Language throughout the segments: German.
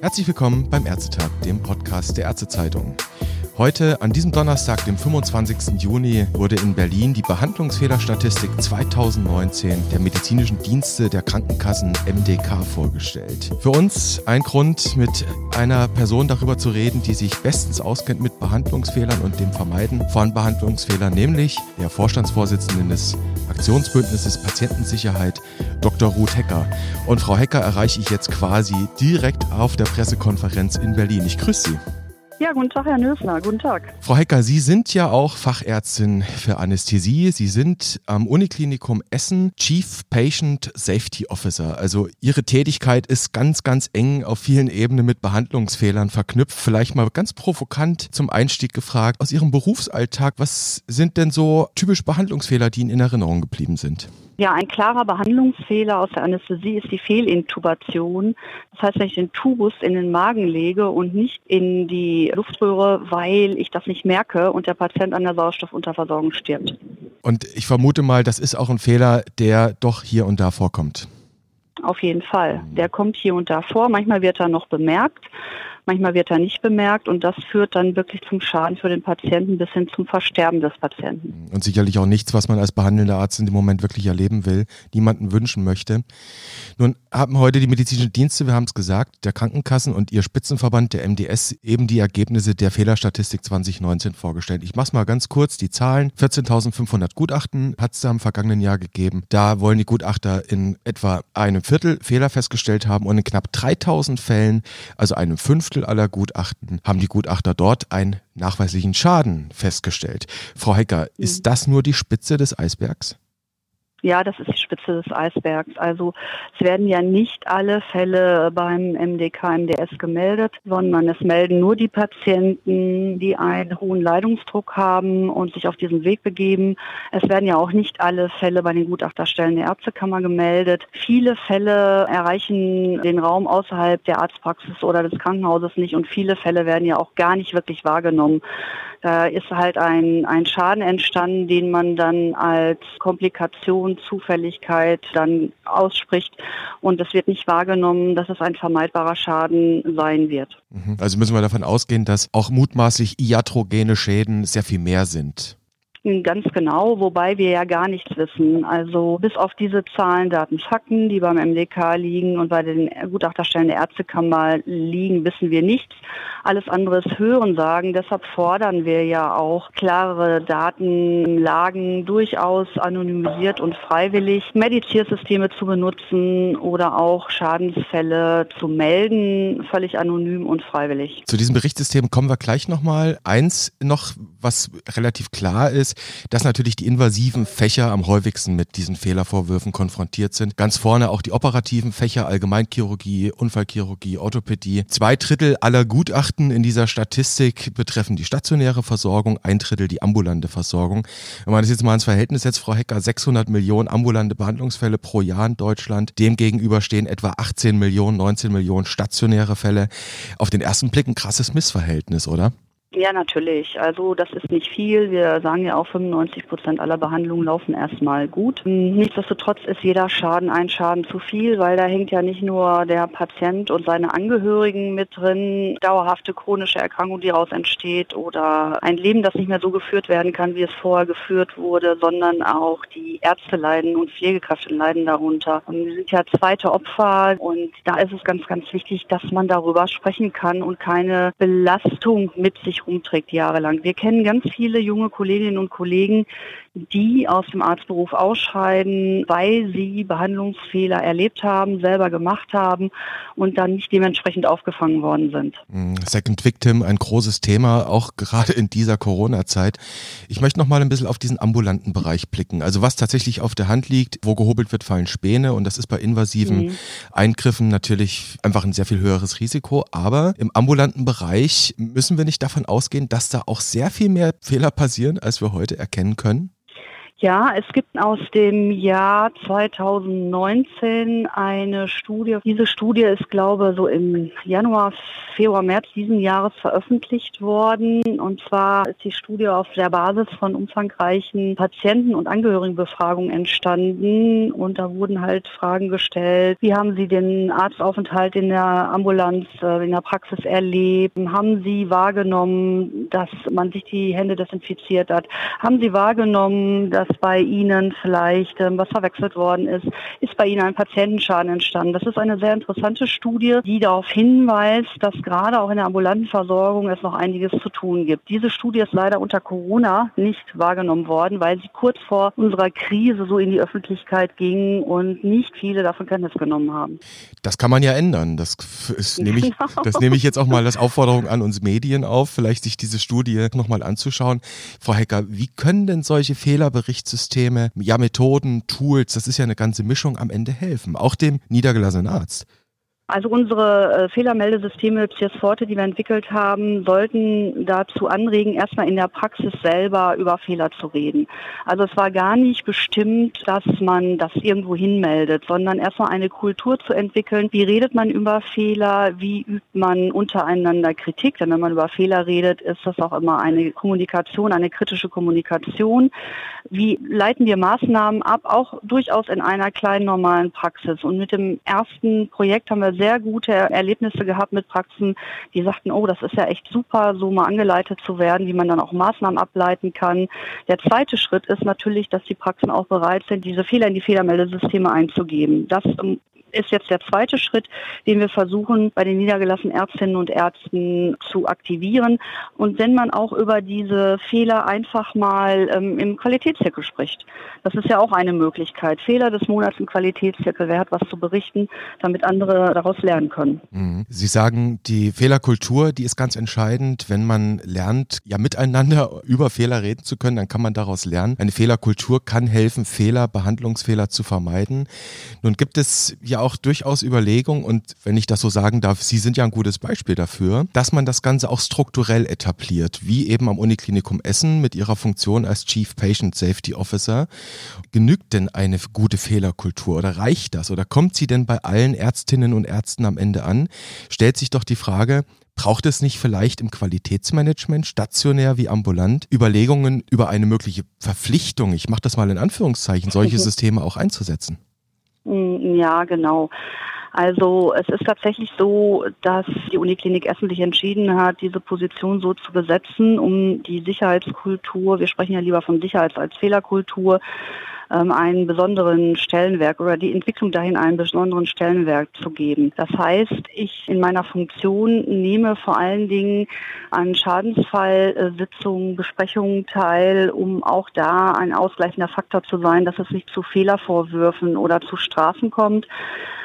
Herzlich willkommen beim Ärztetag, dem Podcast der Ärztezeitung. Heute, an diesem Donnerstag, dem 25. Juni, wurde in Berlin die Behandlungsfehlerstatistik 2019 der medizinischen Dienste der Krankenkassen MDK vorgestellt. Für uns ein Grund, mit einer Person darüber zu reden, die sich bestens auskennt mit Behandlungsfehlern und dem Vermeiden von Behandlungsfehlern, nämlich der Vorstandsvorsitzenden des Aktionsbündnisses Patientensicherheit, Dr. Ruth Hecker. Und Frau Hecker erreiche ich jetzt quasi direkt auf der Pressekonferenz in Berlin. Ich grüße Sie. Ja, guten Tag, Herr Nösner. Guten Tag. Frau Hecker, Sie sind ja auch Fachärztin für Anästhesie. Sie sind am Uniklinikum Essen Chief Patient Safety Officer. Also Ihre Tätigkeit ist ganz, ganz eng auf vielen Ebenen mit Behandlungsfehlern verknüpft. Vielleicht mal ganz provokant zum Einstieg gefragt. Aus Ihrem Berufsalltag, was sind denn so typische Behandlungsfehler, die Ihnen in Erinnerung geblieben sind? Ja, ein klarer Behandlungsfehler aus der Anästhesie ist die Fehlintubation. Das heißt, wenn ich den Tubus in den Magen lege und nicht in die Luftröhre, weil ich das nicht merke und der Patient an der Sauerstoffunterversorgung stirbt. Und ich vermute mal, das ist auch ein Fehler, der doch hier und da vorkommt. Auf jeden Fall. Der kommt hier und da vor. Manchmal wird er noch bemerkt. Manchmal wird er nicht bemerkt und das führt dann wirklich zum Schaden für den Patienten bis hin zum Versterben des Patienten. Und sicherlich auch nichts, was man als behandelnder Arzt in dem Moment wirklich erleben will, niemanden wünschen möchte. Nun haben heute die medizinischen Dienste, wir haben es gesagt, der Krankenkassen und ihr Spitzenverband, der MDS, eben die Ergebnisse der Fehlerstatistik 2019 vorgestellt. Ich mache mal ganz kurz die Zahlen. 14.500 Gutachten hat es da im vergangenen Jahr gegeben. Da wollen die Gutachter in etwa einem Viertel Fehler festgestellt haben und in knapp 3000 Fällen, also einem Fünftel aller Gutachten haben die Gutachter dort einen nachweislichen Schaden festgestellt. Frau Hecker, ist das nur die Spitze des Eisbergs? Ja, das ist die Spitze des Eisbergs. Also es werden ja nicht alle Fälle beim MDK, MDS gemeldet, sondern es melden nur die Patienten, die einen hohen Leidungsdruck haben und sich auf diesen Weg begeben. Es werden ja auch nicht alle Fälle bei den Gutachterstellen der Ärztekammer gemeldet. Viele Fälle erreichen den Raum außerhalb der Arztpraxis oder des Krankenhauses nicht und viele Fälle werden ja auch gar nicht wirklich wahrgenommen. Da ist halt ein, ein Schaden entstanden, den man dann als Komplikation, Zufälligkeit dann ausspricht. Und es wird nicht wahrgenommen, dass es ein vermeidbarer Schaden sein wird. Mhm. Also müssen wir davon ausgehen, dass auch mutmaßlich iatrogene Schäden sehr viel mehr sind. Ganz genau, wobei wir ja gar nichts wissen. Also bis auf diese Zahlen, Daten, Fakten, die beim MDK liegen und bei den Gutachterstellen der Ärztekammer liegen, wissen wir nichts. Alles andere ist Hörensagen. Deshalb fordern wir ja auch klarere Datenlagen durchaus anonymisiert und freiwillig, Mediziersysteme zu benutzen oder auch Schadensfälle zu melden, völlig anonym und freiwillig. Zu diesem Berichtssystem kommen wir gleich nochmal. Eins noch, was relativ klar ist, dass natürlich die invasiven Fächer am häufigsten mit diesen Fehlervorwürfen konfrontiert sind. Ganz vorne auch die operativen Fächer, Allgemeinchirurgie, Unfallchirurgie, Orthopädie. Zwei Drittel aller Gutachten in dieser Statistik betreffen die stationäre Versorgung, ein Drittel die ambulante Versorgung. Wenn man das jetzt mal ins Verhältnis setzt, Frau Hecker, 600 Millionen ambulante Behandlungsfälle pro Jahr in Deutschland. Demgegenüber stehen etwa 18 Millionen, 19 Millionen stationäre Fälle. Auf den ersten Blick ein krasses Missverhältnis, oder? Ja, natürlich. Also das ist nicht viel. Wir sagen ja auch, 95 Prozent aller Behandlungen laufen erstmal gut. Nichtsdestotrotz ist jeder Schaden ein Schaden zu viel, weil da hängt ja nicht nur der Patient und seine Angehörigen mit drin, dauerhafte chronische Erkrankung, die daraus entsteht oder ein Leben, das nicht mehr so geführt werden kann, wie es vorher geführt wurde, sondern auch die Ärzte leiden und Pflegekräfte leiden darunter. Und wir sind ja zweite Opfer und da ist es ganz, ganz wichtig, dass man darüber sprechen kann und keine Belastung mit sich sich rumträgt jahrelang. Wir kennen ganz viele junge Kolleginnen und Kollegen, die aus dem Arztberuf ausscheiden, weil sie Behandlungsfehler erlebt haben, selber gemacht haben und dann nicht dementsprechend aufgefangen worden sind. Hm, Second Victim, ein großes Thema, auch gerade in dieser Corona-Zeit. Ich möchte noch mal ein bisschen auf diesen ambulanten Bereich blicken. Also was tatsächlich auf der Hand liegt, wo gehobelt wird, fallen Späne und das ist bei invasiven mhm. Eingriffen natürlich einfach ein sehr viel höheres Risiko. Aber im ambulanten Bereich müssen wir nicht davon ausgehen, dass da auch sehr viel mehr Fehler passieren, als wir heute erkennen können? Ja, es gibt aus dem Jahr 2019 eine Studie. Diese Studie ist, glaube ich, so im Januar, Februar, März diesen Jahres veröffentlicht worden. Und zwar ist die Studie auf der Basis von umfangreichen Patienten- und Angehörigenbefragungen entstanden. Und da wurden halt Fragen gestellt. Wie haben Sie den Arztaufenthalt in der Ambulanz, äh, in der Praxis erlebt? Haben Sie wahrgenommen, dass man sich die Hände desinfiziert hat? Haben Sie wahrgenommen, dass dass bei Ihnen vielleicht ähm, was verwechselt worden ist, ist bei Ihnen ein Patientenschaden entstanden. Das ist eine sehr interessante Studie, die darauf hinweist, dass gerade auch in der ambulanten Versorgung es noch einiges zu tun gibt. Diese Studie ist leider unter Corona nicht wahrgenommen worden, weil sie kurz vor unserer Krise so in die Öffentlichkeit ging und nicht viele davon Kenntnis genommen haben. Das kann man ja ändern. Das, ist, nehme, ich, genau. das nehme ich jetzt auch mal als Aufforderung an uns Medien auf, vielleicht sich diese Studie nochmal anzuschauen. Frau Hecker, wie können denn solche Fehlerberichte Berichtssysteme, ja Methoden, Tools, das ist ja eine ganze Mischung am Ende helfen, auch dem niedergelassenen Arzt. Also unsere äh, Fehlermeldesysteme CS Forte, die wir entwickelt haben, sollten dazu anregen, erstmal in der Praxis selber über Fehler zu reden. Also es war gar nicht bestimmt, dass man das irgendwo hinmeldet, sondern erstmal eine Kultur zu entwickeln. Wie redet man über Fehler? Wie übt man untereinander Kritik? Denn wenn man über Fehler redet, ist das auch immer eine Kommunikation, eine kritische Kommunikation. Wie leiten wir Maßnahmen ab? Auch durchaus in einer kleinen normalen Praxis. Und mit dem ersten Projekt haben wir sehr gute Erlebnisse gehabt mit Praxen, die sagten, oh, das ist ja echt super, so mal angeleitet zu werden, wie man dann auch Maßnahmen ableiten kann. Der zweite Schritt ist natürlich, dass die Praxen auch bereit sind, diese Fehler in die Fehlermeldesysteme einzugeben. Das ist jetzt der zweite Schritt, den wir versuchen, bei den niedergelassenen Ärztinnen und Ärzten zu aktivieren. Und wenn man auch über diese Fehler einfach mal ähm, im Qualitätszirkel spricht. Das ist ja auch eine Möglichkeit. Fehler des Monats im Qualitätszirkel. Wer hat was zu berichten, damit andere daraus lernen können. Mhm. Sie sagen, die Fehlerkultur, die ist ganz entscheidend. Wenn man lernt, ja miteinander über Fehler reden zu können, dann kann man daraus lernen. Eine Fehlerkultur kann helfen, Fehler, Behandlungsfehler zu vermeiden. Nun gibt es ja auch durchaus Überlegung und wenn ich das so sagen darf, Sie sind ja ein gutes Beispiel dafür, dass man das Ganze auch strukturell etabliert, wie eben am Uniklinikum Essen mit Ihrer Funktion als Chief Patient Safety Officer. Genügt denn eine gute Fehlerkultur oder reicht das oder kommt sie denn bei allen Ärztinnen und Ärzten am Ende an? Stellt sich doch die Frage, Braucht es nicht vielleicht im Qualitätsmanagement, stationär wie ambulant, Überlegungen über eine mögliche Verpflichtung, ich mache das mal in Anführungszeichen, solche Systeme auch einzusetzen? Ja, genau. Also es ist tatsächlich so, dass die Uniklinik Essen sich entschieden hat, diese Position so zu besetzen, um die Sicherheitskultur, wir sprechen ja lieber von Sicherheits- als Fehlerkultur, einen besonderen Stellenwert oder die Entwicklung dahin einen besonderen Stellenwert zu geben. Das heißt, ich in meiner Funktion nehme vor allen Dingen an Schadensfallsitzungen, Besprechungen teil, um auch da ein ausgleichender Faktor zu sein, dass es nicht zu Fehlervorwürfen oder zu Strafen kommt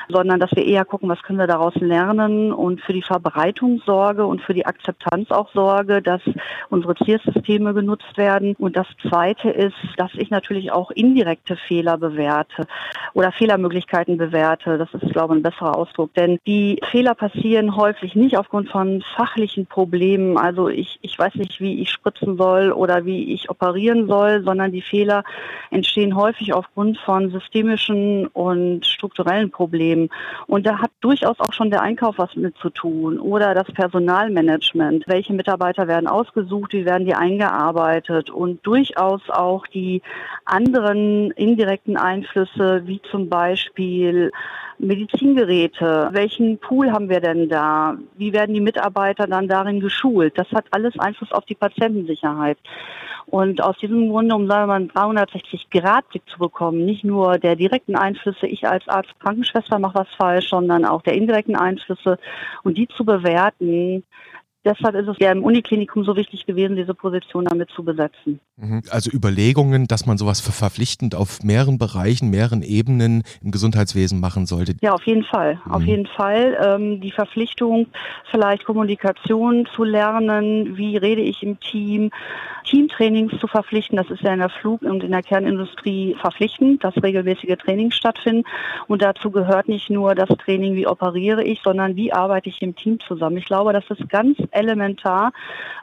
sondern dass wir eher gucken, was können wir daraus lernen und für die Verbreitung sorge und für die Akzeptanz auch sorge, dass unsere Tiersysteme genutzt werden. Und das Zweite ist, dass ich natürlich auch indirekte Fehler bewerte oder Fehlermöglichkeiten bewerte. Das ist, glaube ich, ein besserer Ausdruck. Denn die Fehler passieren häufig nicht aufgrund von fachlichen Problemen. Also ich, ich weiß nicht, wie ich spritzen soll oder wie ich operieren soll, sondern die Fehler entstehen häufig aufgrund von systemischen und strukturellen Problemen. Unternehmen. Und da hat durchaus auch schon der Einkauf was mit zu tun oder das Personalmanagement. Welche Mitarbeiter werden ausgesucht, wie werden die eingearbeitet und durchaus auch die anderen indirekten Einflüsse, wie zum Beispiel Medizingeräte. Welchen Pool haben wir denn da? Wie werden die Mitarbeiter dann darin geschult? Das hat alles Einfluss auf die Patientensicherheit. Und aus diesem Grunde, um sagen wir mal 360-Grad-Blick zu bekommen, nicht nur der direkten Einflüsse, ich als Arzt, Krankenschwester mache was falsch, sondern auch der indirekten Einflüsse und die zu bewerten, Deshalb ist es ja im Uniklinikum so wichtig gewesen, diese Position damit zu besetzen. Mhm. Also Überlegungen, dass man sowas verpflichtend auf mehreren Bereichen, mehreren Ebenen im Gesundheitswesen machen sollte. Ja, auf jeden Fall. Mhm. Auf jeden Fall. Ähm, die Verpflichtung, vielleicht Kommunikation zu lernen, wie rede ich im Team, Teamtrainings zu verpflichten. Das ist ja in der Flug- und in der Kernindustrie verpflichtend, dass regelmäßige Trainings stattfinden. Und dazu gehört nicht nur das Training, wie operiere ich, sondern wie arbeite ich im Team zusammen. Ich glaube, das ist ganz elementar,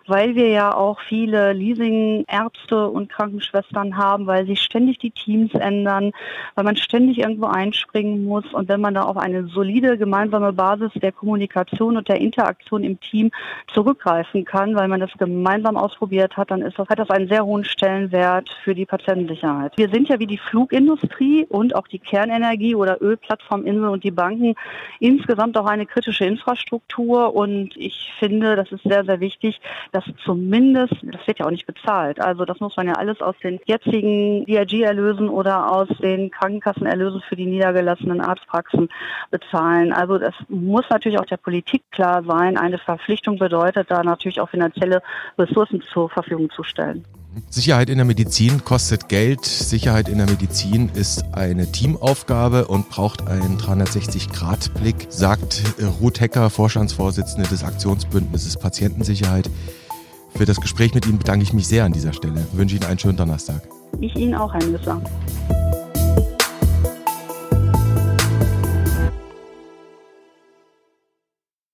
weil wir ja auch viele Leasing-Ärzte und Krankenschwestern haben, weil sich ständig die Teams ändern, weil man ständig irgendwo einspringen muss. Und wenn man da auf eine solide gemeinsame Basis der Kommunikation und der Interaktion im Team zurückgreifen kann, weil man das gemeinsam ausprobiert hat, dann ist das, hat das einen sehr hohen Stellenwert für die Patientensicherheit. Wir sind ja wie die Flugindustrie und auch die Kernenergie oder Ölplattforminsel und die Banken insgesamt auch eine kritische Infrastruktur. Und ich finde, das ist sehr, sehr wichtig, dass zumindest, das wird ja auch nicht bezahlt, also das muss man ja alles aus den jetzigen DRG-Erlösen oder aus den Krankenkassenerlösen für die niedergelassenen Arztpraxen bezahlen. Also das muss natürlich auch der Politik klar sein. Eine Verpflichtung bedeutet da natürlich auch finanzielle Ressourcen zur Verfügung zu stellen. Sicherheit in der Medizin kostet Geld. Sicherheit in der Medizin ist eine Teamaufgabe und braucht einen 360-Grad-Blick, sagt Ruth Hecker, Vorstandsvorsitzende des Aktionsbündnisses Patientensicherheit. Für das Gespräch mit Ihnen bedanke ich mich sehr an dieser Stelle. Ich wünsche Ihnen einen schönen Donnerstag. Ich Ihnen auch, Herr Nüsser.